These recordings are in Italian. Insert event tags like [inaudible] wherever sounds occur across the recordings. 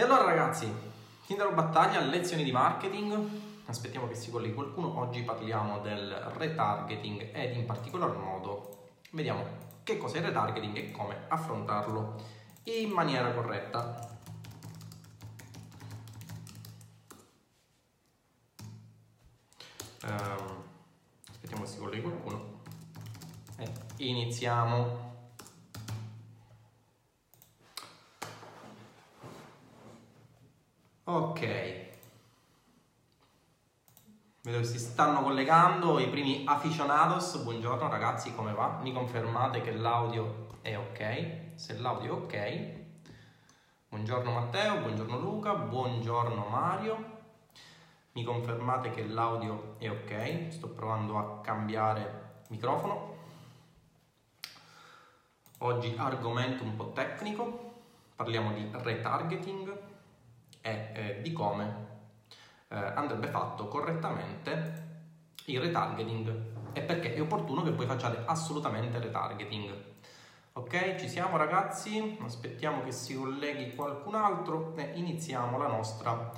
E allora ragazzi, Tinder battaglia, lezioni di marketing. Aspettiamo che si colleghi qualcuno. Oggi parliamo del retargeting ed in particolar modo vediamo che cos'è il retargeting e come affrontarlo in maniera corretta. Um, aspettiamo che si colleghi qualcuno. E iniziamo. Ok. Vedo che si stanno collegando i primi aficionados. Buongiorno ragazzi, come va? Mi confermate che l'audio è ok? Se l'audio è ok. Buongiorno Matteo, buongiorno Luca, buongiorno Mario. Mi confermate che l'audio è ok? Sto provando a cambiare microfono. Oggi argomento un po' tecnico. Parliamo di retargeting e eh, di come eh, andrebbe fatto correttamente il retargeting e perché è opportuno che voi facciate assolutamente retargeting. Ok, ci siamo ragazzi, aspettiamo che si colleghi qualcun altro e iniziamo la nostra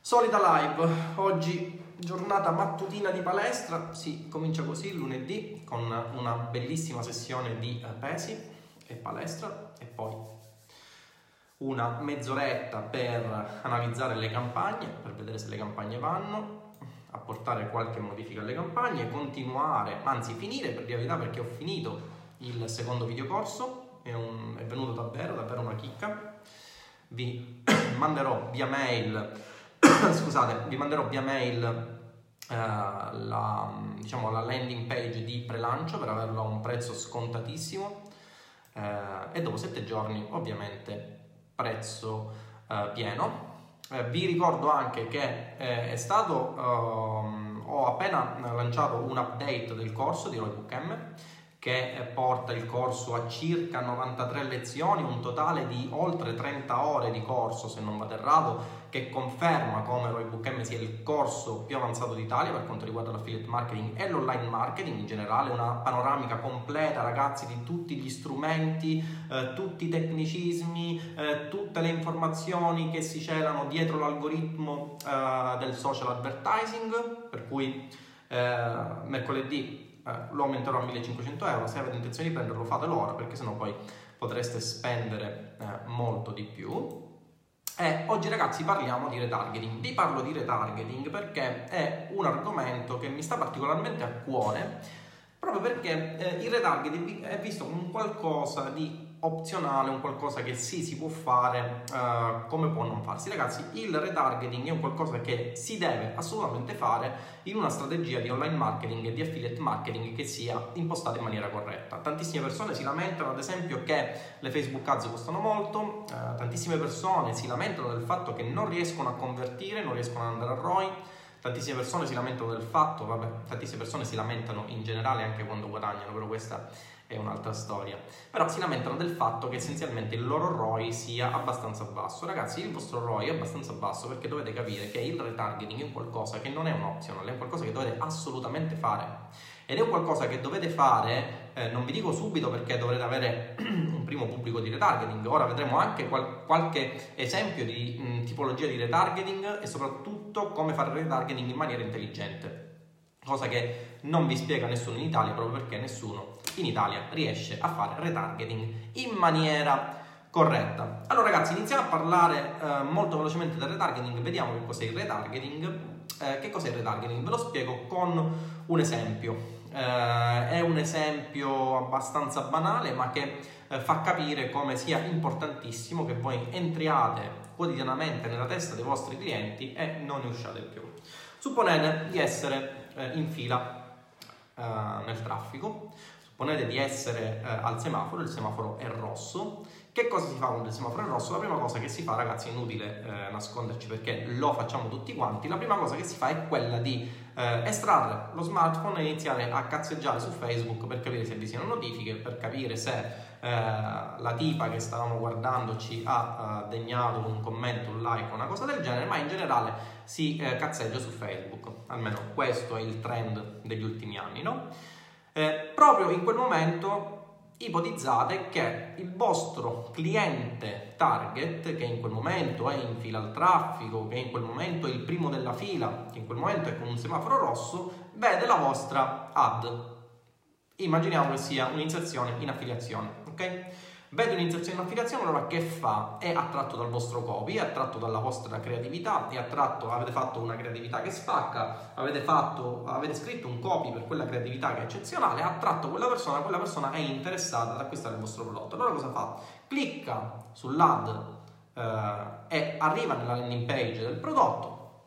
solita live. Oggi giornata mattutina di palestra, si comincia così lunedì con una bellissima sessione di eh, pesi e palestra e poi una mezz'oretta per analizzare le campagne, per vedere se le campagne vanno, apportare qualche modifica alle campagne, continuare, anzi finire per dire la verità perché ho finito il secondo videocorso, è, è venuto davvero, davvero una chicca. Vi [coughs] manderò via mail, [coughs] scusate, vi manderò via mail eh, la, diciamo, la landing page di prelancio per averlo a un prezzo scontatissimo eh, e dopo sette giorni ovviamente prezzo eh, pieno. Eh, vi ricordo anche che eh, è stato, ehm, ho appena lanciato un update del corso di Roybook M che porta il corso a circa 93 lezioni, un totale di oltre 30 ore di corso se non vado errato, che conferma come Roybook M sia il corso più avanzato d'Italia per quanto riguarda l'affiliate marketing e l'online marketing in generale, una panoramica completa ragazzi di tutti gli strumenti, eh, tutti i tecnicismi, eh, tutte le informazioni che si celano dietro l'algoritmo eh, del social advertising, per cui eh, mercoledì eh, lo aumenterò a 1500 euro, se avete intenzione di prenderlo fatelo ora perché sennò poi potreste spendere eh, molto di più. E oggi ragazzi parliamo di retargeting. Vi parlo di retargeting perché è un argomento che mi sta particolarmente a cuore proprio perché eh, il retargeting è visto come qualcosa di opzionale, un qualcosa che sì si può fare, uh, come può non farsi. Ragazzi, il retargeting è un qualcosa che si deve assolutamente fare in una strategia di online marketing e di affiliate marketing che sia impostata in maniera corretta. Tantissime persone si lamentano, ad esempio, che le Facebook ads costano molto, uh, tantissime persone si lamentano del fatto che non riescono a convertire, non riescono ad andare a ROI. Tantissime persone si lamentano del fatto, vabbè, tantissime persone si lamentano in generale anche quando guadagnano, però questa è un'altra storia. Però si lamentano del fatto che essenzialmente il loro ROI sia abbastanza basso. Ragazzi, il vostro ROI è abbastanza basso perché dovete capire che il retargeting è qualcosa che non è un optional, è qualcosa che dovete assolutamente fare. Ed è qualcosa che dovete fare, eh, non vi dico subito perché dovrete avere [clears throat] un primo pubblico di retargeting, ora vedremo anche qual- qualche esempio di mh, tipologia di retargeting e soprattutto come fare retargeting in maniera intelligente cosa che non vi spiega nessuno in Italia proprio perché nessuno in Italia riesce a fare retargeting in maniera corretta. Allora ragazzi, iniziamo a parlare eh, molto velocemente del retargeting, vediamo che cos'è il retargeting. Eh, che cos'è il retargeting? Ve lo spiego con un esempio. Eh, è un esempio abbastanza banale, ma che eh, fa capire come sia importantissimo che voi entriate quotidianamente nella testa dei vostri clienti e non ne usciate più. Supponete di essere eh, in fila eh, nel traffico, supponete di essere eh, al semaforo, il semaforo è rosso. Che cosa si fa quando il semaforo è rosso? La prima cosa che si fa, ragazzi, è inutile eh, nasconderci perché lo facciamo tutti quanti. La prima cosa che si fa è quella di eh, estrarre lo smartphone e iniziare a cazzeggiare su Facebook per capire se vi siano notifiche, per capire se eh, la tipa che stavamo guardando ci ha uh, degnato un commento, un like, una cosa del genere, ma in generale si eh, cazzeggia su Facebook. Almeno questo è il trend degli ultimi anni, no? Eh, proprio in quel momento ipotizzate che il vostro cliente target, che in quel momento è in fila al traffico, che in quel momento è il primo della fila, che in quel momento è con un semaforo rosso, vede la vostra ad. Immaginiamo che sia un'inserzione in affiliazione, ok? Vede un'inserzione in affiliazione, allora che fa? È attratto dal vostro copy, è attratto dalla vostra creatività, è attratto, avete fatto una creatività che spacca, avete, fatto, avete scritto un copy per quella creatività che è eccezionale, ha attratto quella persona, quella persona è interessata ad acquistare il vostro prodotto. Allora cosa fa? Clicca sull'ad eh, e arriva nella landing page del prodotto,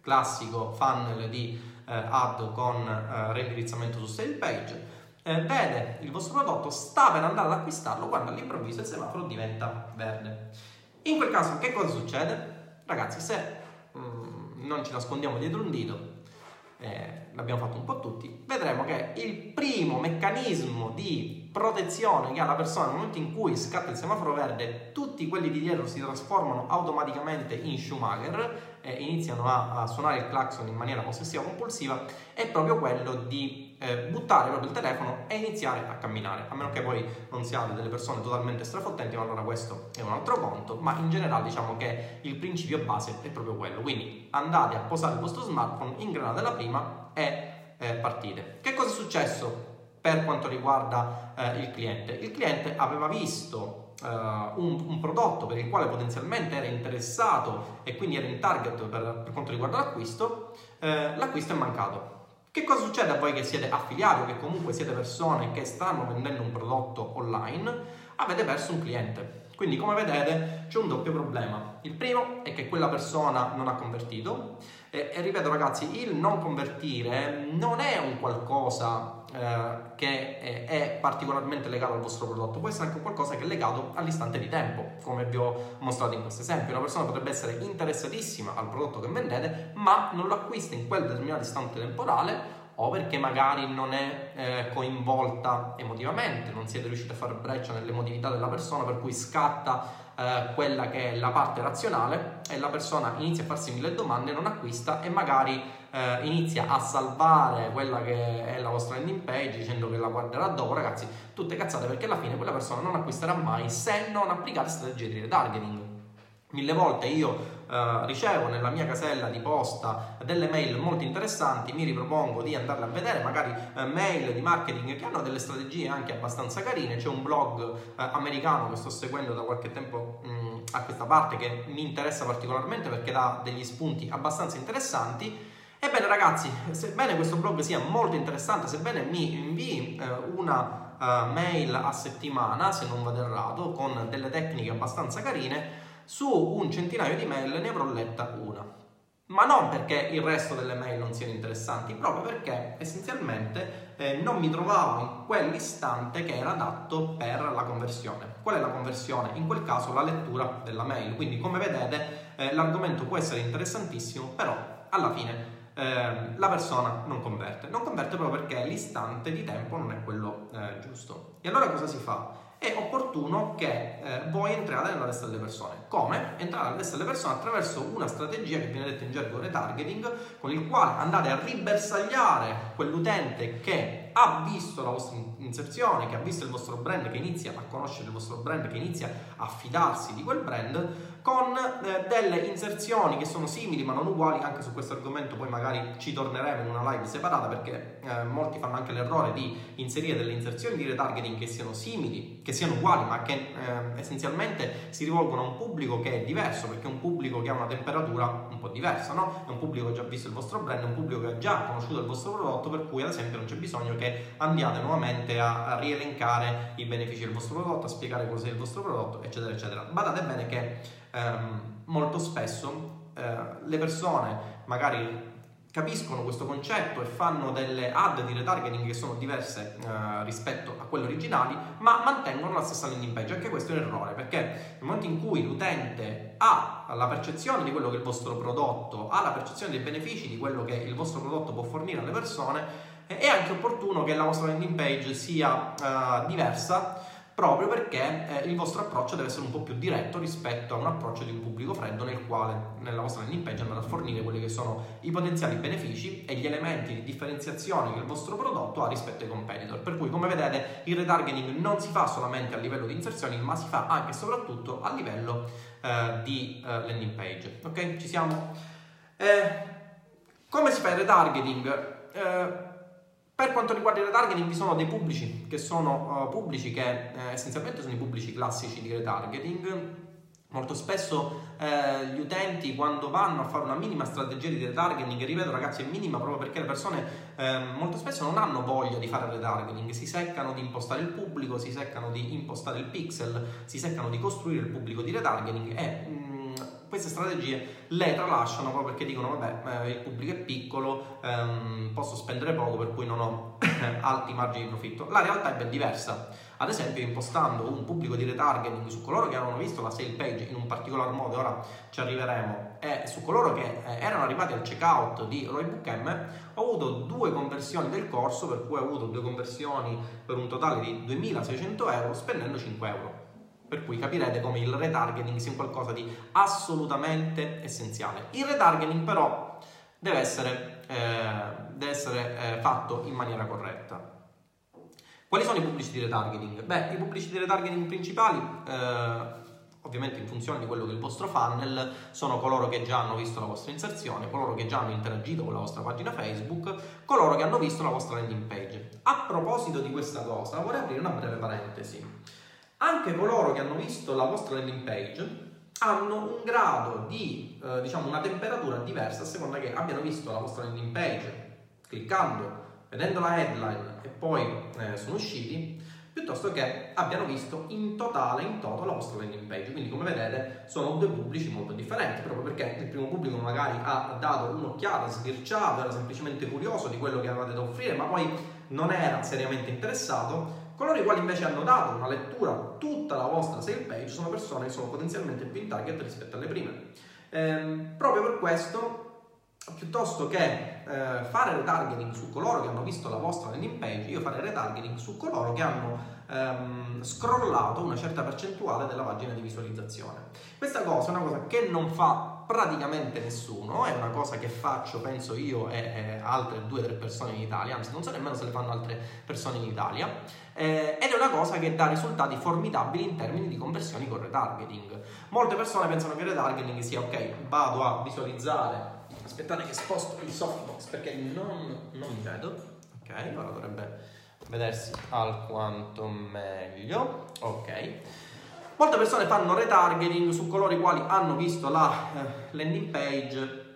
classico funnel di eh, ad con eh, reindirizzamento su sale page, eh, vede il vostro prodotto, sta per andare ad acquistarlo quando all'improvviso il semaforo diventa verde. In quel caso che cosa succede? Ragazzi, se mm, non ci nascondiamo dietro un dito, eh, l'abbiamo fatto un po' tutti, vedremo che il primo meccanismo di protezione che ha la persona nel momento in cui scatta il semaforo verde, tutti quelli di dietro si trasformano automaticamente in Schumacher e iniziano a, a suonare il clacson in maniera possessiva compulsiva, è proprio quello di eh, buttare proprio il telefono e iniziare a camminare, a meno che voi non siate delle persone totalmente strafottenti, ma allora questo è un altro conto, ma in generale diciamo che il principio base è proprio quello, quindi andate a posare il vostro smartphone, ingranate la prima e eh, partite. Che cosa è successo per quanto riguarda eh, il cliente? Il cliente aveva visto uh, un, un, prodotto per il quale potenzialmente era interessato e quindi era in target per, per quanto riguarda l'acquisto, eh, l'acquisto è mancato. Che cosa succede a voi che siete affiliati o che comunque siete persone che stanno vendendo un prodotto online? Avete perso un cliente. Quindi come vedete c'è un doppio problema. Il primo è che quella persona non ha convertito e, e ripeto ragazzi, il non convertire non è un qualcosa eh, che è, è, particolarmente legato al vostro prodotto, può essere anche qualcosa che è legato all'istante di tempo, come vi ho mostrato in questo esempio. Una persona potrebbe essere interessatissima al prodotto che vendete, ma non lo acquista in quel determinato istante temporale o perché magari non è eh, coinvolta emotivamente, non siete riusciti a fare breccia nell'emotività della persona, per cui scatta eh, quella che è la parte razionale e la persona inizia a farsi mille domande, non acquista e magari eh, inizia a salvare quella che è la vostra landing page dicendo che la guarderà dopo, ragazzi, tutte cazzate perché alla fine quella persona non acquisterà mai se non applicate strategie di retargeting. Mille volte io eh, ricevo nella mia casella di posta delle mail molto interessanti, mi ripropongo di andarle a vedere, magari uh, mail di marketing che hanno delle strategie anche abbastanza carine, c'è un blog uh, americano che sto seguendo da qualche tempo mh, mm, a questa parte che mi interessa particolarmente perché dà degli spunti abbastanza interessanti. Ebbene ragazzi, sebbene questo blog sia molto interessante, sebbene mi invii una mail a settimana, se non vado errato, con delle tecniche abbastanza carine, su un centinaio di mail ne avrò letta una. Ma non perché il resto delle mail non siano interessanti, proprio perché essenzialmente eh, non mi trovavo in quell'istante che era adatto per la conversione. Qual è la conversione? In quel caso la lettura della mail. Quindi come vedete eh, l'argomento può essere interessantissimo, però alla fine eh, la persona non converte. Non converte proprio perché l'istante di tempo non è quello eh, giusto. E allora cosa si fa? è opportuno che eh, voi entriate nella testa delle persone. Come? Entrare nella testa delle persone attraverso una strategia che viene detta in gergo retargeting, con il quale andate a ribersagliare quell'utente che ha visto la vostra inserzione, che ha visto il vostro brand, che inizia a conoscere il vostro brand, che inizia a fidarsi di quel brand, con eh, delle inserzioni che sono simili ma non uguali, anche su questo argomento poi magari ci torneremo in una live separata perché eh, molti fanno anche l'errore di inserire delle inserzioni di retargeting che siano simili, che siano uguali ma che eh, essenzialmente si rivolgono a un pubblico che è diverso perché è un pubblico che ha una temperatura un po' diversa, no? È un pubblico che ha già visto il vostro brand, è un pubblico che ha già conosciuto il vostro prodotto per cui ad esempio non c'è bisogno che andiate nuovamente a, rielencare i benefici del vostro prodotto, a spiegare cosa è il vostro prodotto, eccetera, eccetera. Badate bene che ehm, molto spesso eh, le persone magari capiscono questo concetto e fanno delle ad di retargeting che sono diverse eh, rispetto a quelle originali, ma mantengono la stessa landing page. Anche questo è un errore, perché nel momento in cui l'utente ha la percezione di quello che è il vostro prodotto, ha la percezione dei benefici di quello che il vostro prodotto può fornire alle persone, è anche opportuno che la vostra landing page sia uh, diversa proprio perché eh, il vostro approccio deve essere un po' più diretto rispetto a un approccio di un pubblico freddo nel quale nella vostra landing page andate a fornire quelli che sono i potenziali benefici e gli elementi di differenziazione che il vostro prodotto ha rispetto ai competitor. Per cui come vedete il retargeting non si fa solamente a livello di inserzioni ma si fa anche e soprattutto a livello eh, di eh, landing page. Ok? Ci siamo? Eh, come si fa il retargeting? Per quanto riguarda il retargeting vi sono dei pubblici che sono uh, pubblici che eh, essenzialmente sono i pubblici classici di retargeting. Molto spesso eh, gli utenti quando vanno a fare una minima strategia di retargeting, ripeto ragazzi è minima proprio perché le persone eh, molto spesso non hanno voglia di fare retargeting, si seccano di impostare il pubblico, si seccano di impostare il pixel, si seccano di costruire il pubblico di retargeting e mh, mm, queste strategie le tralasciano proprio perché dicono vabbè il pubblico è piccolo, ehm, posso spendere poco per cui non ho [coughs] alti margini di profitto. La realtà è ben diversa. Ad esempio impostando un pubblico di retargeting su coloro che avevano visto la sale page in un particolar modo, ora ci arriveremo, e su coloro che eh, erano arrivati al checkout di Roybook M, ho avuto due conversioni del corso, per cui ho avuto due conversioni per un totale di 2600 euro spendendo 5 euro. Per cui capirete come il retargeting sia qualcosa di assolutamente essenziale. Il retargeting però deve essere, eh, deve essere eh, fatto in maniera corretta. Quali sono i pubblici di retargeting? Beh, i pubblici di retargeting principali, eh, ovviamente in funzione di quello che è il vostro funnel, sono coloro che già hanno visto la vostra inserzione, coloro che già hanno interagito con la vostra pagina Facebook, coloro che hanno visto la vostra landing page. A proposito di questa cosa, vorrei aprire una breve parentesi. Anche coloro che hanno visto la vostra landing page hanno un grado di, eh, diciamo, una temperatura diversa a seconda che abbiano visto la vostra landing page cliccando, vedendo la headline e poi eh, sono usciti, piuttosto che abbiano visto in totale, in toto, la vostra landing page. Quindi, come vedete, sono due pubblici molto differenti, proprio perché il primo pubblico magari ha dato un'occhiata, sbirciato, era semplicemente curioso di quello che avevate da offrire, ma poi non era seriamente interessato Coloro i quali invece hanno dato una lettura a tutta la vostra sale page sono persone che sono potenzialmente più in target rispetto alle prime. Ehm, proprio per questo, piuttosto che eh, fare retargeting su coloro che hanno visto la vostra landing page, io farei retargeting su coloro che hanno ehm, scrollato una certa percentuale della pagina di visualizzazione. Questa cosa è una cosa che non fa praticamente nessuno, è una cosa che faccio, penso io e, altre due o tre persone in Italia, anzi non so nemmeno se le fanno altre persone in Italia, eh, ed è una cosa che dà risultati formidabili in termini di conversioni con retargeting. Molte persone pensano che il retargeting sia ok, vado a visualizzare, aspettate che sposto il softbox perché non, non mi vedo, ok, ora dovrebbe vedersi alquanto meglio, ok. Molte persone fanno retargeting su coloro i quali hanno visto la eh, landing page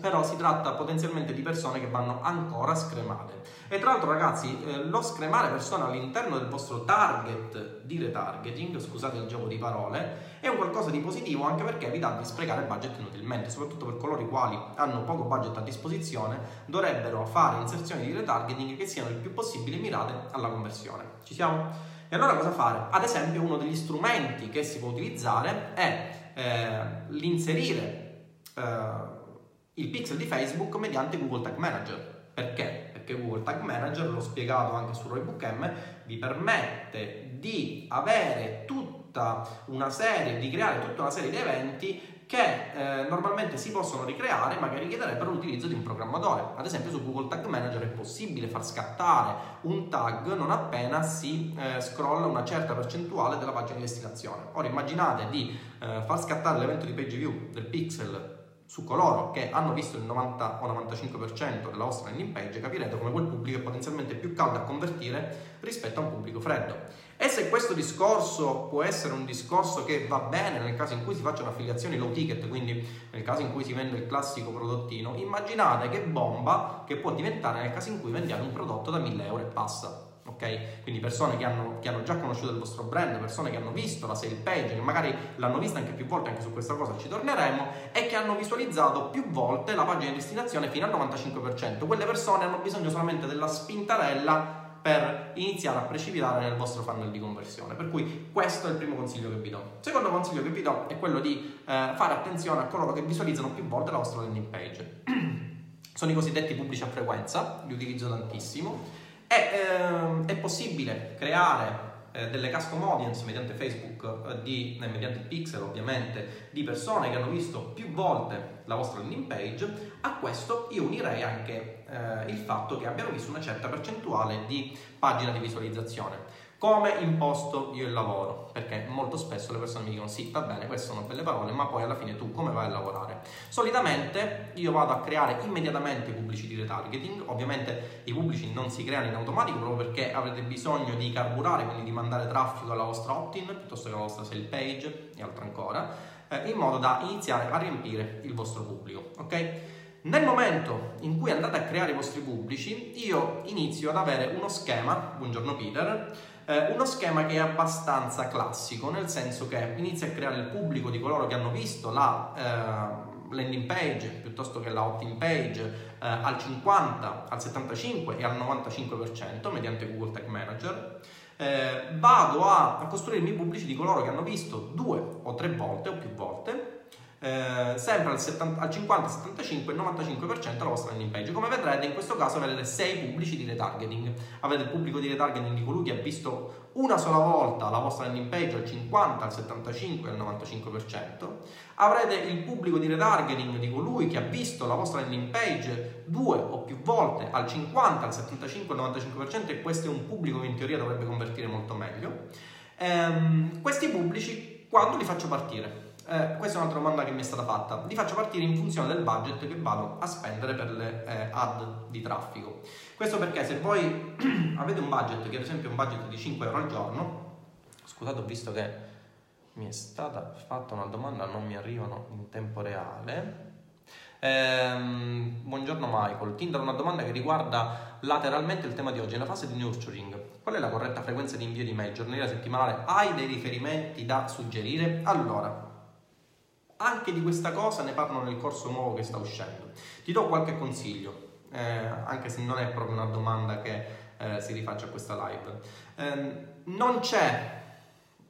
però si tratta potenzialmente di persone che vanno ancora scremate. E tra l'altro ragazzi, eh, lo scremare persone all'interno del vostro target di retargeting, scusate il gioco di parole, è un qualcosa di positivo anche perché evita di sprecare budget inutilmente, soprattutto per coloro i quali hanno poco budget a disposizione, dovrebbero fare inserzioni di retargeting che siano il più possibile mirate alla conversione. Ci siamo? E allora cosa fare? Ad esempio uno degli strumenti che si può utilizzare è eh, l'inserire eh, il pixel di Facebook mediante Google Tag Manager. Perché? Perché Google Tag Manager, l'ho spiegato anche su Roybook M, vi permette di avere tutta una serie, di creare tutta una serie di eventi che eh, normalmente si possono ricreare ma che richiederebbero l'utilizzo di un programmatore. Ad esempio su Google Tag Manager è possibile far scattare un tag non appena si eh, scrolla una certa percentuale della pagina di destinazione. Ora immaginate di eh, far scattare l'evento di page view del pixel su coloro che hanno visto il 90 o 95% della vostra landing page, capirete come quel pubblico è potenzialmente più caldo a convertire rispetto a un pubblico freddo. E se questo discorso può essere un discorso che va bene nel caso in cui si facciano affiliazioni low ticket, quindi nel caso in cui si vende il classico prodottino, immaginate che bomba che può diventare nel caso in cui vendiate un prodotto da 1000 euro e passa. Ok? Quindi persone che hanno, che hanno, già conosciuto il vostro brand, persone che hanno visto la sale page, che magari l'hanno vista anche più volte, anche su questa cosa ci torneremo, e che hanno visualizzato più volte la pagina di destinazione fino al 95%. Quelle persone hanno bisogno solamente della spintarella per iniziare a precipitare nel vostro funnel di conversione. Per cui questo è il primo consiglio che vi do. Il secondo consiglio che vi do è quello di eh, fare attenzione a coloro che visualizzano più volte la vostra landing page. [clears throat] Sono i cosiddetti pubblici a frequenza, li utilizzo tantissimo. E, eh, è possibile creare eh, delle custom audience mediante Facebook, eh, di, eh, mediante pixel ovviamente, di persone che hanno visto più volte la vostra landing page, a questo io unirei anche eh, il fatto che abbiano visto una certa percentuale di pagina di visualizzazione. Come imposto io il lavoro? Perché molto spesso le persone mi dicono sì, va bene, queste sono belle parole, ma poi alla fine tu come vai a lavorare? Solitamente io vado a creare immediatamente i pubblici di retargeting, ovviamente i pubblici non si creano in automatico proprio perché avrete bisogno di carburare, quindi di mandare traffico alla vostra opt-in piuttosto che alla vostra sale page e altro ancora, eh, in modo da iniziare a riempire il vostro pubblico, ok? Nel momento in cui andate a creare i vostri pubblici, io inizio ad avere uno schema, buongiorno Peter, eh, uno schema che è abbastanza classico, nel senso che inizia a creare il pubblico di coloro che hanno visto la eh, landing page piuttosto che la opt-in page eh, al 50, al 75 e al 95% mediante Google Tag Manager. Eh, vado a, costruirmi i pubblici di coloro che hanno visto due o tre volte o più volte eh, sempre al, 70, al 50, 75 e 95% la vostra landing page. Come vedrete in questo caso avete 6 pubblici di retargeting. Avete il pubblico di retargeting di colui che ha visto una sola volta la vostra landing page al 50, al 75 e al 95%. Avrete il pubblico di retargeting di colui che ha visto la vostra landing page due o più volte al 50, al 75 e al 95% e questo è un pubblico che in teoria dovrebbe convertire molto meglio. Ehm, questi pubblici quando li faccio partire? Eh, questa è un'altra domanda che mi è stata fatta. Li faccio partire in funzione del budget che vado a spendere per le eh, ad di traffico. Questo perché se voi [clears throat] avete un budget, che ad esempio è un budget di 5 euro al giorno, scusate ho visto che mi è stata fatta una domanda, non mi arrivano in tempo reale. Ehm, buongiorno Michael, Tinder una domanda che riguarda lateralmente il tema di oggi, nella fase di nurturing. Qual è la corretta frequenza di invio di mail giornaliera settimanale? Hai dei riferimenti da suggerire? Allora, anche di questa cosa ne parlo nel corso nuovo che sta uscendo. Ti do qualche consiglio, eh, anche se non è proprio una domanda che eh, si rifaccia a questa live. Eh, non c'è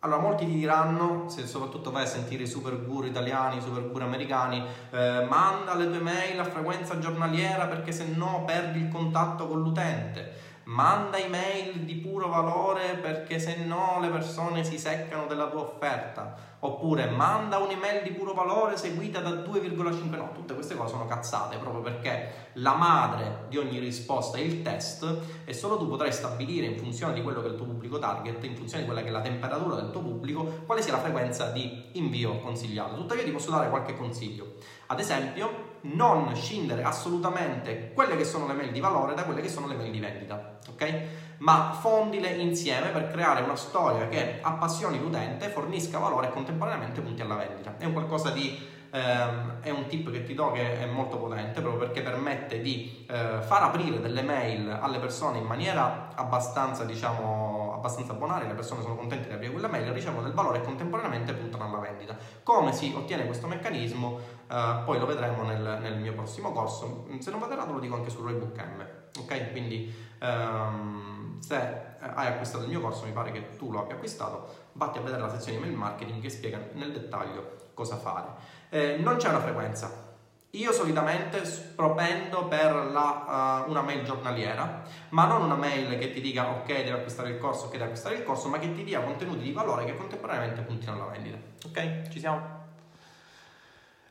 allora, molti ti diranno, se soprattutto vai a sentire i super guru italiani, i super guru americani, eh, manda le tue mail a frequenza giornaliera perché se no perdi il contatto con l'utente. Manda email di puro valore perché se no le persone si seccano della tua offerta oppure manda un'email di puro valore seguita da 2,5 no, tutte queste cose sono cazzate proprio perché la madre di ogni risposta è il test e solo tu potrai stabilire in funzione di quello che è il tuo pubblico target, in funzione di quella che è la temperatura del tuo pubblico, quale sia la frequenza di invio consigliato. Tuttavia ti posso dare qualche consiglio. Ad esempio, non scindere assolutamente quelle che sono le mail di valore da quelle che sono le mail di vendita, ok? Ma fondile insieme per creare una storia che appassioni l'utente, fornisca valore e contemporaneamente punti alla vendita. È un qualcosa di ehm, è un tip che ti do che è molto potente proprio perché permette di eh, far aprire delle mail alle persone in maniera abbastanza, diciamo, abbastanza bonaria, le persone sono contente di aprire quella mail, ricevono del valore e contemporaneamente puntano alla vendita. Come si ottiene questo meccanismo? Eh, poi lo vedremo nel, nel, mio prossimo corso. Se non vado errato lo dico anche sul Roybook M. Ok? Quindi ehm, se hai acquistato il mio corso, mi pare che tu lo abbia acquistato, vatti a vedere la sezione email marketing che spiega nel dettaglio cosa fare. Eh, non c'è una frequenza. Io solitamente propendo per la, uh, una mail giornaliera, ma non una mail che ti dica ok devi acquistare il corso, ok devi acquistare il corso, ma che ti dia contenuti di valore che contemporaneamente puntino alla vendita. Ok? Ci siamo?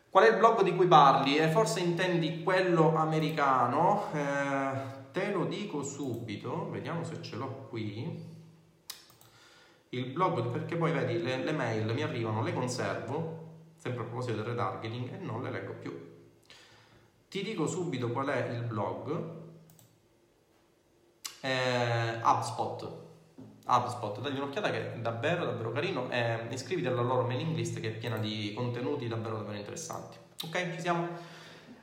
Qual è il blog di cui parli? E forse intendi quello americano, eh, te lo dico subito, vediamo se ce l'ho qui. Il blog, perché poi vedi le, le mail mi arrivano, le conservo sempre a proposito del retargeting, e non le leggo più. Ti dico subito qual è il blog. Eh, HubSpot. HubSpot, dagli un'occhiata che è davvero, davvero carino e iscriviti alla loro mailing list che è piena di contenuti davvero, davvero interessanti. Ok, ci siamo?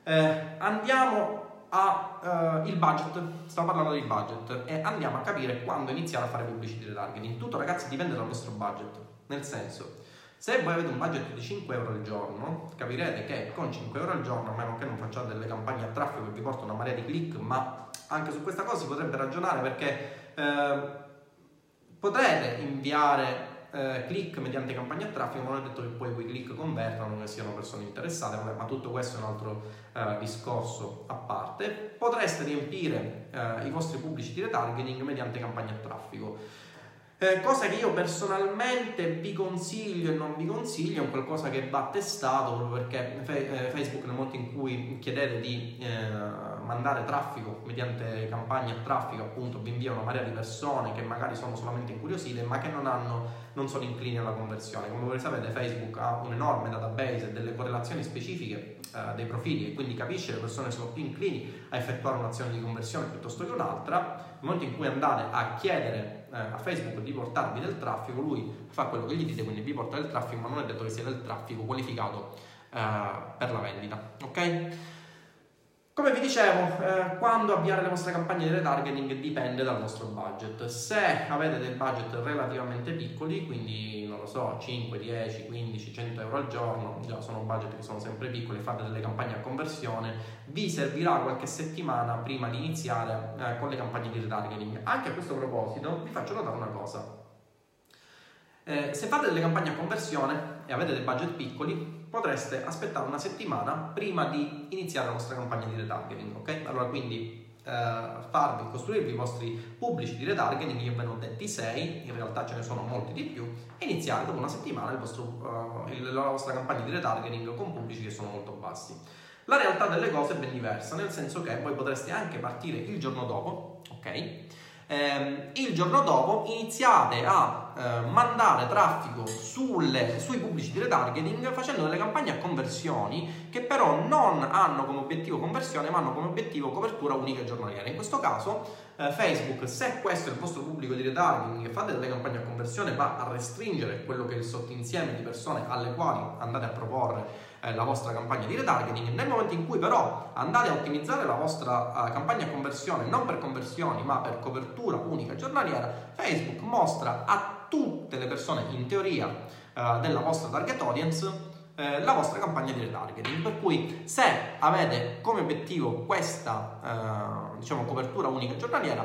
Eh, andiamo al uh, budget, stiamo parlando di budget e andiamo a capire quando iniziare a fare pubblicità di retargeting. Tutto ragazzi dipende dal vostro budget, nel senso se voi avete un budget di 5 euro al giorno, capirete che con 5 euro al giorno, a meno che non facciate delle campagne a traffico che vi portano una marea di click, ma anche su questa cosa si potrebbe ragionare perché eh, potrete inviare eh, click mediante campagne a traffico, ma non è detto che poi quei click convertano, che siano persone interessate, ma tutto questo è un altro eh, discorso a parte. Potreste riempire eh, i vostri pubblici di retargeting mediante campagne a traffico. Eh, cosa che io personalmente vi consiglio e non vi consiglio, è un qualcosa che va testato proprio perché eh, Facebook nel momento in cui chiedete di eh, mandare traffico mediante campagne a traffico, appunto vi invia una marea di persone che magari sono solamente incuriosite ma che non, hanno, non sono inclini alla conversione. Come voi sapete Facebook ha un enorme database delle correlazioni specifiche eh, dei profili e quindi capisce le persone sono più inclini a effettuare un'azione di conversione piuttosto che un'altra. Nel momento in cui andate a chiedere eh, a Facebook di portarvi del traffico, lui fa quello che gli dite, quindi vi porta del traffico, ma non è detto che sia del traffico qualificato eh, per la vendita. Ok? Come vi dicevo, eh, quando avviare le vostre campagne di retargeting dipende dal vostro budget. Se avete dei budget relativamente piccoli, quindi non lo so, 5, 10, 15, 100 euro al giorno, già sono budget che sono sempre piccoli, fate delle campagne a conversione, vi servirà qualche settimana prima di iniziare eh, con le campagne di retargeting. Anche a questo proposito vi faccio notare una cosa. Eh, se fate delle campagne a conversione e avete dei budget piccoli, potreste aspettare una settimana prima di iniziare la vostra campagna di retargeting, ok? Allora quindi eh, farvi, costruirvi i vostri pubblici di retargeting, io ve ne ho detti 6, in realtà ce ne sono molti di più, e iniziare dopo una settimana vostro, il, la vostra campagna di retargeting con pubblici che sono molto bassi. La realtà delle cose è ben diversa, nel senso che voi potreste anche partire il giorno dopo, ok? Eh, il giorno dopo iniziate a eh, mandare traffico sulle, sui pubblici di retargeting facendo delle campagne a conversioni che però non hanno come obiettivo conversione ma hanno come obiettivo copertura unica giornaliera. In questo caso eh, Facebook, se questo è il vostro pubblico di retargeting e fate delle campagne a conversione va a restringere quello che è il sottoinsieme di persone alle quali andate a proporre eh, la vostra campagna di retargeting. Nel momento in cui però andate a ottimizzare la vostra uh, campagna conversione non per conversioni ma per copertura unica giornaliera, Facebook mostra a tutte le persone in teoria uh, della vostra target audience la vostra campagna di retargeting. Per cui se avete come obiettivo questa diciamo, copertura unica giornaliera,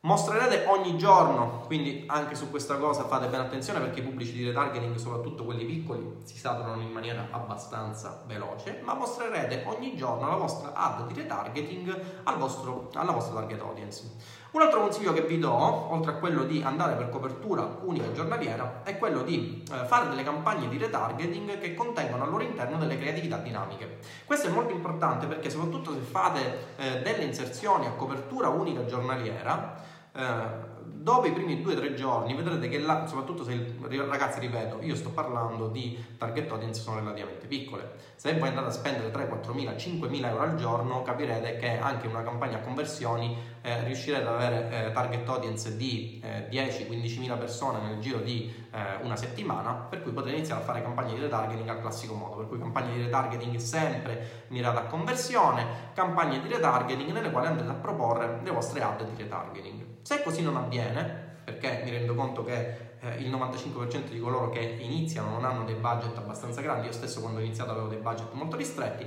Mostrerete ogni giorno, quindi anche su questa cosa fate bene attenzione perché i pubblici di retargeting, soprattutto quelli piccoli, si saturano in maniera abbastanza veloce, ma mostrerete ogni giorno la vostra ad di retargeting al vostro, alla vostra target audience. Un altro consiglio che vi do, oltre a quello di andare per copertura unica giornaliera, è quello di eh, fare delle campagne di retargeting che contengono al loro interno delle creatività dinamiche. Questo è molto importante perché soprattutto se fate eh, delle inserzioni a copertura unica giornaliera, eh, dopo i primi due o tre giorni vedrete che là, soprattutto se il, ragazzi ripeto io sto parlando di target audience sono relativamente piccole. Se voi andate a spendere 3, 4 mila, 5 mila euro al giorno capirete che anche una campagna a conversioni eh, riuscirete ad avere eh, target audience di eh, 10-15 mila persone nel giro di eh, una settimana per cui potete iniziare a fare campagne di retargeting al classico modo per cui campagne di retargeting sempre mirate a conversione campagne di retargeting nelle quali andrete a proporre le vostre ad di retargeting se così non avviene, perché mi rendo conto che eh, il 95% di coloro che iniziano non hanno dei budget abbastanza grandi, io stesso quando ho iniziato avevo dei budget molto ristretti,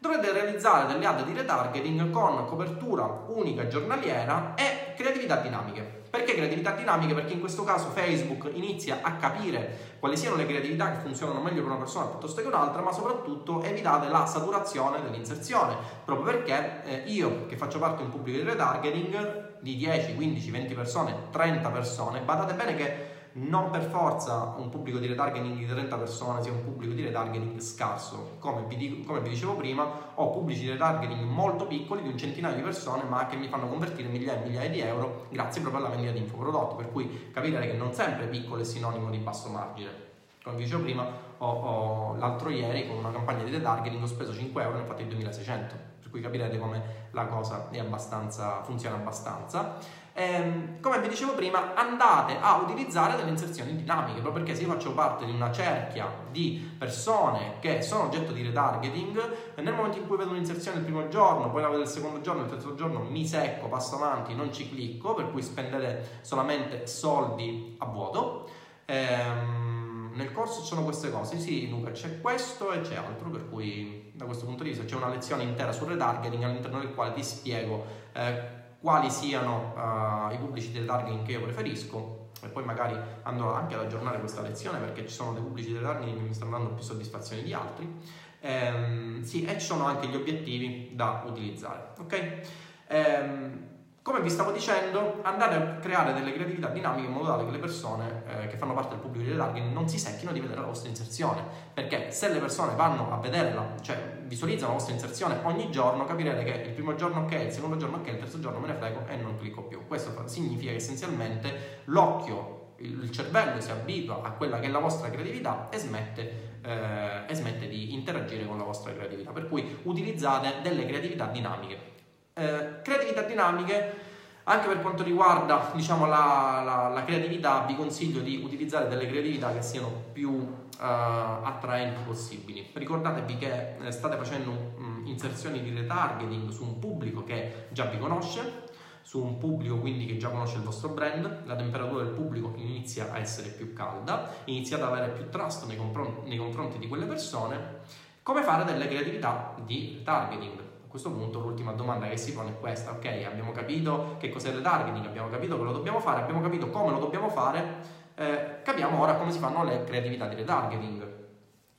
dovrete realizzare delle ad di retargeting con copertura unica giornaliera e creatività dinamiche. Perché creatività dinamiche? Perché in questo caso Facebook inizia a capire quali siano le creatività che funzionano meglio per una persona piuttosto che un'altra, ma soprattutto evitate la saturazione dell'inserzione, proprio perché eh, io che faccio parte di un pubblico di retargeting di 10, 15, 20 persone, 30 persone, badate bene che non per forza un pubblico di retargeting di 30 persone sia un pubblico di retargeting scarso. Come vi, dico, come vi, dicevo prima, ho pubblici di retargeting molto piccoli, di un centinaio di persone, ma che mi fanno convertire migliaia e migliaia di euro grazie proprio alla vendita di infoprodotti. Per cui capite che non sempre piccolo è sinonimo di basso margine. Come vi dicevo prima, ho, ho, l'altro ieri con una campagna di retargeting ho speso 5 euro e ne ho fatti 2600 per cui capirete come la cosa abbastanza, funziona abbastanza. Ehm, come vi dicevo prima, andate a utilizzare delle inserzioni dinamiche, proprio perché se io faccio parte di una cerchia di persone che sono oggetto di retargeting, nel momento in cui vedo un'inserzione il primo giorno, poi la vedo il secondo giorno, il terzo giorno, mi secco, passo avanti, non ci clicco, per cui spendete solamente soldi a vuoto. Ehm, nel corso ci sono queste cose, sì Luca, c'è questo e c'è altro, per cui da questo punto di vista c'è una lezione intera sul retargeting all'interno del quale ti spiego eh, quali siano uh, i pubblici del targeting che io preferisco e poi magari andrò anche ad aggiornare questa lezione perché ci sono dei pubblici del targeting che mi stanno dando più soddisfazioni di altri. Ehm, sì, e ci sono anche gli obiettivi da utilizzare, ok? Ehm, come vi stavo dicendo, andate a creare delle creatività dinamiche in modo tale che le persone eh, che fanno parte del pubblico di retargeting non si secchino di vedere la vostra inserzione. Perché se le persone vanno a vederla, cioè visualizzano la vostra inserzione ogni giorno, capirete che il primo giorno ok, il secondo giorno ok, il terzo giorno me ne frego e non clicco più. Questo significa che essenzialmente l'occhio, il cervello si abitua a quella che è la vostra creatività e smette, eh, e smette di interagire con la vostra creatività. Per cui utilizzate delle creatività dinamiche eh, creatività dinamiche, anche per quanto riguarda diciamo, la, la, la, creatività, vi consiglio di utilizzare delle creatività che siano più uh, attraenti possibili. Ricordatevi che eh, state facendo um, inserzioni di retargeting su un pubblico che già vi conosce, su un pubblico quindi che già conosce il vostro brand, la temperatura del pubblico inizia a essere più calda, iniziate ad avere più trust nei, confron- nei confronti di quelle persone. Come fare delle creatività di retargeting? A questo punto l'ultima domanda che si pone è questa, ok, abbiamo capito che cos'è il retargeting, abbiamo capito che lo dobbiamo fare, abbiamo capito come lo dobbiamo fare, eh, capiamo ora come si fanno le creatività di retargeting.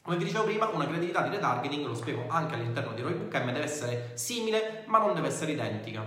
Come vi dicevo prima, una creatività di retargeting, lo spiego anche all'interno di Roybook M, deve essere simile ma non deve essere identica.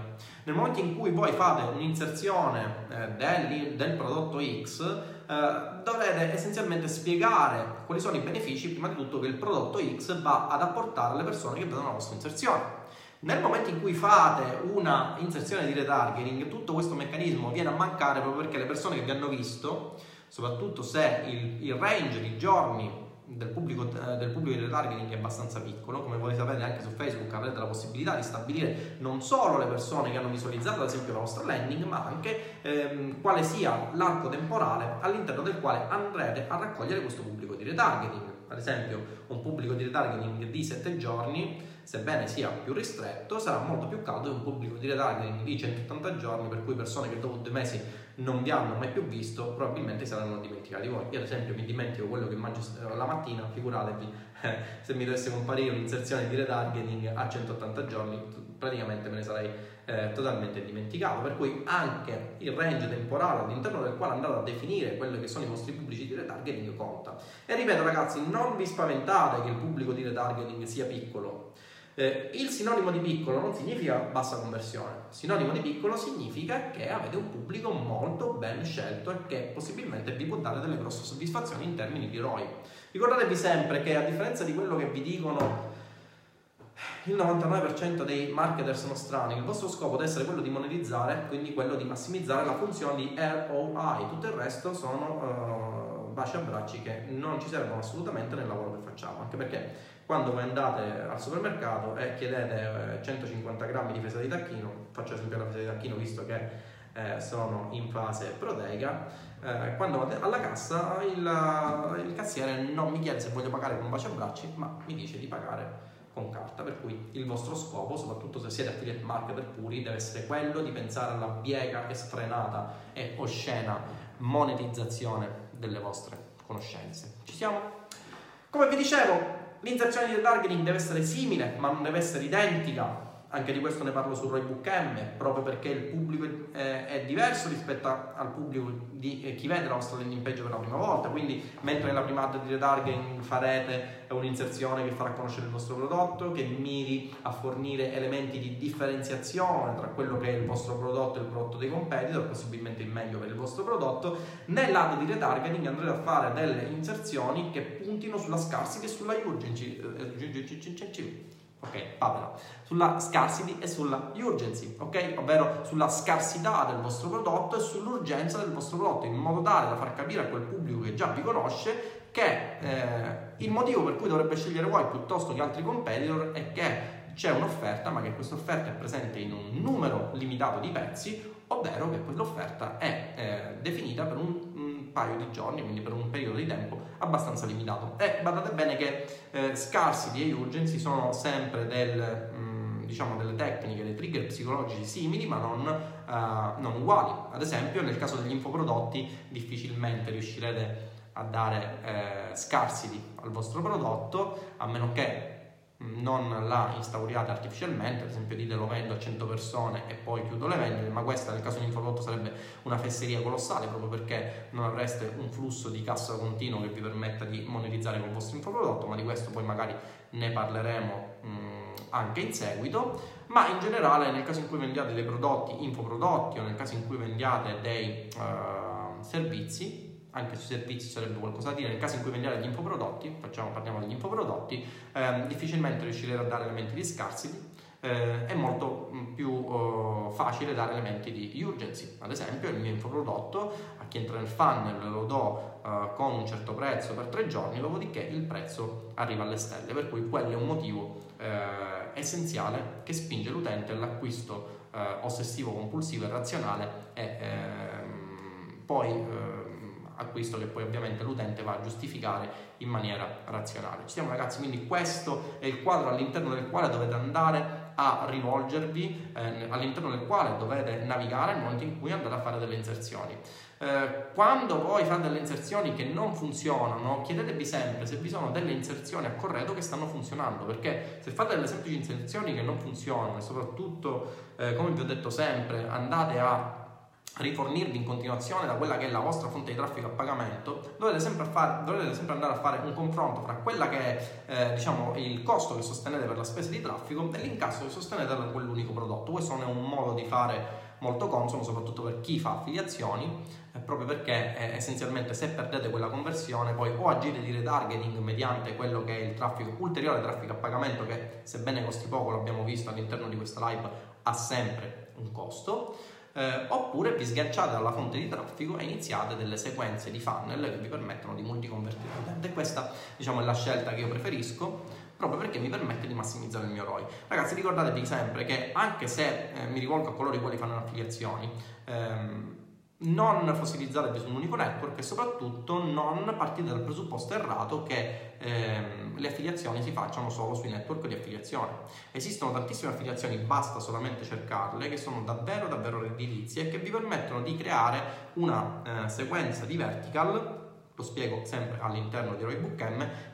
Nel momento in cui voi fate un'inserzione eh, del, del, prodotto X, eh, dovrete essenzialmente spiegare quali sono i benefici, prima di tutto, che il prodotto X va ad apportare alle persone che vedono la vostra inserzione. Nel momento in cui fate una inserzione di retargeting, tutto questo meccanismo viene a mancare proprio perché le persone che vi hanno visto, soprattutto se il, il range di giorni del pubblico, eh, del pubblico di retargeting è abbastanza piccolo, come voi sapete anche su Facebook avrete la possibilità di stabilire non solo le persone che hanno visualizzato ad esempio la vostra landing, ma anche ehm, quale sia l'arco temporale all'interno del quale andrete a raccogliere questo pubblico di retargeting. Ad esempio un pubblico di retargeting di 7 giorni sebbene sia più ristretto, sarà molto più caldo di un pubblico di retargeting di 180 giorni, per cui persone che dopo due mesi non vi hanno mai più visto, probabilmente saranno dimenticati voi. Io ad esempio mi dimentico quello che mangio la mattina, figuratevi eh, se mi dovesse comparire un'inserzione di retargeting a 180 giorni, praticamente me ne sarei eh, totalmente dimenticato. Per cui anche il range temporale all'interno del quale andate a definire quelli che sono i vostri pubblici di retargeting conta. E ripeto ragazzi, non vi spaventate che il pubblico di retargeting sia piccolo eh, il sinonimo di piccolo non significa bassa conversione, sinonimo di piccolo significa che avete un pubblico molto ben scelto e che possibilmente vi può dare delle grosse soddisfazioni in termini di ROI. Ricordatevi sempre che a differenza di quello che vi dicono il 99% dei marketers nostrani, il vostro scopo deve essere quello di monetizzare, quindi quello di massimizzare la funzione di ROI, tutto il resto sono uh, baci a bracci che non ci servono assolutamente nel lavoro che facciamo, anche perché quando voi andate al supermercato e chiedete 150 eh, grammi di fesa di tacchino, faccio esempio la fesa di tacchino visto che eh, sono in fase proteica, eh, quando vado alla cassa il, il, cassiere non mi chiede se voglio pagare con baci abbracci, ma mi dice di pagare con carta, per cui il vostro scopo, soprattutto se siete affiliate marketer puri, deve essere quello di pensare alla biega e sfrenata e oscena monetizzazione delle vostre conoscenze. Ci siamo? Come vi dicevo, L'inserzione di targeting deve essere simile, ma non deve essere identica anche di questo ne parlo su Roybook M, proprio perché il pubblico è, è diverso rispetto a, al pubblico di eh, chi vede la vostra landing page per la prima volta, quindi mentre nella prima ad di retargeting farete un'inserzione che farà conoscere il vostro prodotto, che miri a fornire elementi di differenziazione tra quello che è il vostro prodotto e il prodotto dei competitor, possibilmente il meglio per il vostro prodotto, nell'ad di retargeting andrete a fare delle inserzioni che puntino sulla scarsity e sulla urgency ok? Fatela. Sulla scarcity e sulla urgency, ok? Ovvero sulla scarsità del vostro prodotto e sull'urgenza del vostro prodotto, in modo tale da far capire a quel pubblico che già vi conosce che eh, il motivo per cui dovrebbe scegliere voi piuttosto che altri competitor è che c'è un'offerta, ma che questa offerta è presente in un numero limitato di pezzi, ovvero che quell'offerta è eh, definita per un, paio di giorni, quindi per un periodo di tempo abbastanza limitato. E badate bene che eh, scarcity e urgency sono sempre del, mm, diciamo delle tecniche, dei trigger psicologici simili, ma non, uh, non uguali. Ad esempio, nel caso degli infoprodotti, difficilmente riuscirete a dare eh, scarcity al vostro prodotto, a meno che non la instauriate artificialmente, ad esempio dite lo vendo a 100 persone e poi chiudo le vendite, ma questa nel caso di infoprodotto sarebbe una fesseria colossale proprio perché non avreste un flusso di cassa continuo che vi permetta di monetizzare col vostro infoprodotto, ma di questo poi magari ne parleremo mh, anche in seguito, ma in generale nel caso in cui vendiate dei prodotti, infoprodotti o nel caso in cui vendiate dei uh, servizi, anche sui servizi sarebbe qualcosa da dire, nel caso in cui vendiate gli infoprodotti, facciamo, parliamo degli infoprodotti, ehm, difficilmente riuscirete a dare elementi di scarcity, eh, è molto mm, più uh, facile dare elementi di urgency. Ad esempio, il mio infoprodotto a chi entra nel funnel lo do uh, con un certo prezzo per tre giorni, dopodiché il prezzo arriva alle stelle, per cui quello è un motivo eh, essenziale che spinge l'utente all'acquisto eh, ossessivo, compulsivo e razionale e ehm, poi eh, acquisto che poi ovviamente l'utente va a giustificare in maniera razionale. Ci siamo ragazzi, quindi questo è il quadro all'interno del quale dovete andare a rivolgervi, eh, all'interno del quale dovete navigare nel momento in cui andate a fare delle inserzioni. Eh, quando voi fate delle inserzioni che non funzionano, chiedetevi sempre se vi sono delle inserzioni a corredo che stanno funzionando, perché se fate delle semplici inserzioni che non funzionano e soprattutto, eh, come vi ho detto sempre, andate a rifornirvi in continuazione da quella che è la vostra fonte di traffico a pagamento, dovete sempre, fare, dovete sempre andare a fare un confronto fra quella che è eh, diciamo, il costo che sostenete per la spesa di traffico e l'incasso che sostenete da quell'unico prodotto. Questo è un modo di fare molto consono, soprattutto per chi fa affiliazioni, eh, proprio perché eh, essenzialmente se perdete quella conversione poi o agite di retargeting mediante quello che è il traffico, ulteriore traffico a pagamento che sebbene costi poco, l'abbiamo visto all'interno di questa live, ha sempre un costo, eh, oppure vi sganciate dalla fonte di traffico e iniziate delle sequenze di funnel che vi permettono di multiconvertire l'utente. Questa diciamo, è la scelta che io preferisco proprio perché mi permette di massimizzare il mio ROI. Ragazzi, ricordatevi sempre che anche se eh, mi rivolgo a coloro i quali fanno affiliazioni, ehm, non fossilizzatevi su un unico network e soprattutto non partite dal presupposto errato che ehm, le affiliazioni si facciano solo sui network di affiliazione. Esistono tantissime affiliazioni, basta solamente cercarle, che sono davvero davvero redditizie e che vi permettono di creare una eh, sequenza di vertical lo spiego sempre all'interno di ROI Book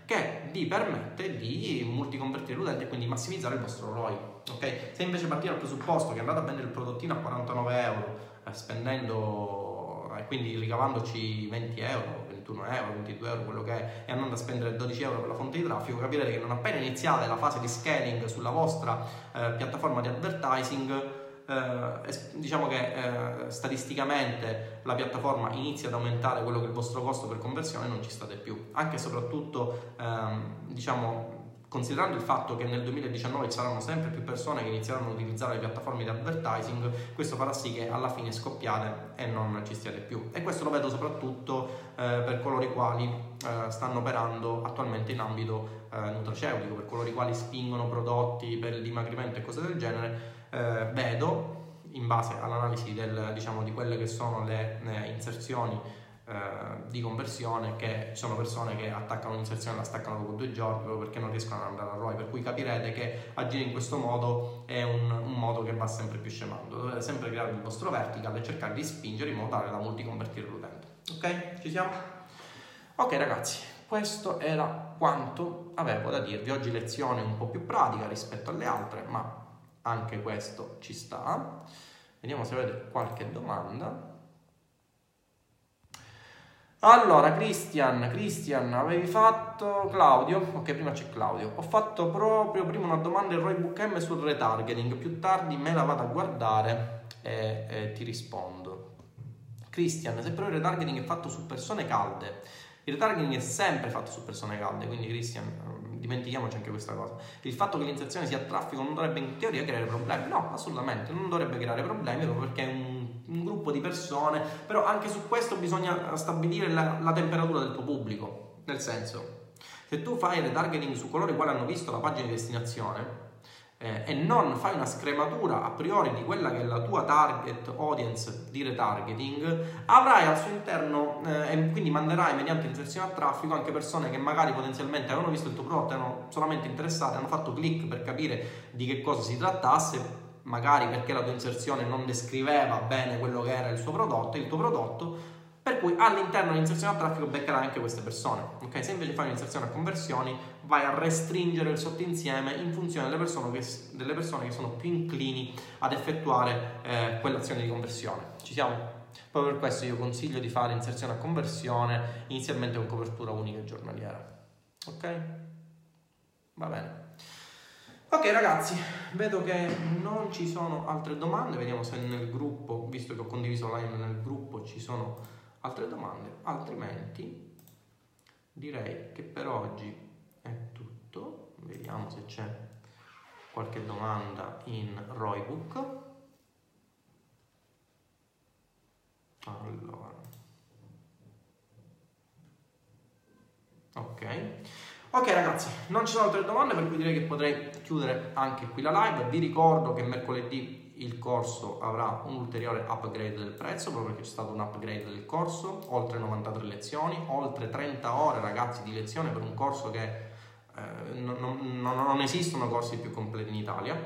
che vi permette di multiconvertire l'utente e quindi massimizzare il vostro ROI. Okay? Se invece partire dal presupposto che andate a vendere il prodottino a 49 euro spendendo e eh, quindi ricavandoci 20 euro, 21 euro, 22 euro, quello che è, e andando a spendere 12 euro per la fonte di traffico, capirete che non appena iniziate la fase di scaling sulla vostra eh, piattaforma di advertising, eh, diciamo che eh, statisticamente la piattaforma inizia ad aumentare quello che è il vostro costo per conversione e non ci state più. Anche e soprattutto, ehm, diciamo, considerando il fatto che nel 2019 ci saranno sempre più persone che inizieranno a utilizzare le piattaforme di advertising, questo farà sì che alla fine scoppiate e non ci stiate più. E questo lo vedo soprattutto eh, per coloro i quali eh, stanno operando attualmente in ambito eh, nutraceutico, per coloro i quali spingono prodotti per il dimagrimento e cose del genere eh, vedo, in base all'analisi del, diciamo, di quelle che sono le, le inserzioni di conversione, che sono persone che attaccano un'inserzione e la staccano dopo due giorni proprio perché non riescono ad andare a ROI, per cui capirete che agire in questo modo è un, un modo che va sempre più scemando. Dovete sempre creare il vostro vertical e cercare di spingere in modo tale da multiconvertire l'utente. Ok? Ci siamo? Ok ragazzi, questo era quanto avevo da dirvi. Oggi lezione un po' più pratica rispetto alle altre, ma anche questo ci sta. Vediamo se avete qualche domanda. Allora, Christian, Christian, avevi fatto Claudio? Ok, prima c'è Claudio. Ho fatto proprio prima una domanda in Roy Book M sul retargeting. Più tardi me la vado a guardare e, e ti rispondo. Christian, se però il retargeting è fatto su persone calde, il retargeting è sempre fatto su persone calde, quindi Christian, dimentichiamoci anche questa cosa. Il fatto che l'inserzione sia a traffico non dovrebbe in teoria creare problemi, no, assolutamente, non dovrebbe creare problemi proprio perché è un, un gruppo di persone, però anche su questo bisogna stabilire la, la temperatura del tuo pubblico, nel senso, se tu fai retargeting su coloro i quali hanno visto la pagina di destinazione, eh, e non fai una scrematura a priori di quella che è la tua target audience di retargeting, avrai al suo interno eh, e quindi manderai mediante inserzione a traffico anche persone che magari potenzialmente avevano visto il tuo prodotto, erano solamente interessate, hanno fatto click per capire di che cosa si trattasse, magari perché la tua inserzione non descriveva bene quello che era il suo prodotto, il tuo prodotto, per cui all'interno dell'inserzione a traffico beccherai anche queste persone. Ok, se invece fai un'inserzione a conversioni vai a restringere il sottoinsieme in funzione delle persone che, delle persone che sono più inclini ad effettuare eh, quell'azione di conversione. Ci siamo? Proprio per questo io consiglio di fare inserzione a conversione inizialmente con copertura unica giornaliera. Ok? Va bene. Ok ragazzi, vedo che non ci sono altre domande, vediamo se nel gruppo, visto che ho condiviso live nel gruppo, ci sono altre domande, altrimenti direi che per oggi è tutto, vediamo se c'è qualche domanda in Roybook. Allora. Ok. Ok ragazzi, non ci sono altre domande per cui direi che potrei chiudere anche qui la live. Vi ricordo che mercoledì il corso avrà un ulteriore upgrade del prezzo, proprio perché c'è stato un upgrade del corso, oltre 93 lezioni, oltre 30 ore ragazzi di lezione per un corso che eh, non, non, non, esistono corsi più completi in Italia,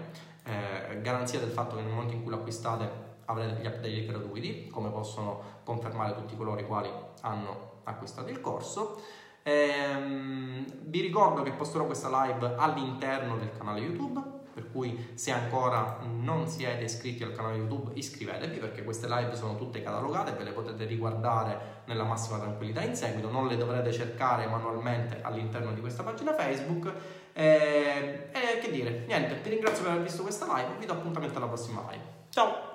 eh, garanzia del fatto che nel momento in cui l'acquistate avrete gli update gratuiti, come possono confermare tutti coloro i quali hanno acquistato il corso. Ehm, vi ricordo che posterò questa live all'interno del canale YouTube, per cui se ancora non siete iscritti al canale YouTube iscrivetevi perché queste live sono tutte catalogate, ve le potete riguardare nella massima tranquillità in seguito, non le dovrete cercare manualmente all'interno di questa pagina Facebook. E, ehm, e che dire, niente, vi ringrazio per aver visto questa live, vi do appuntamento alla prossima live. Ciao!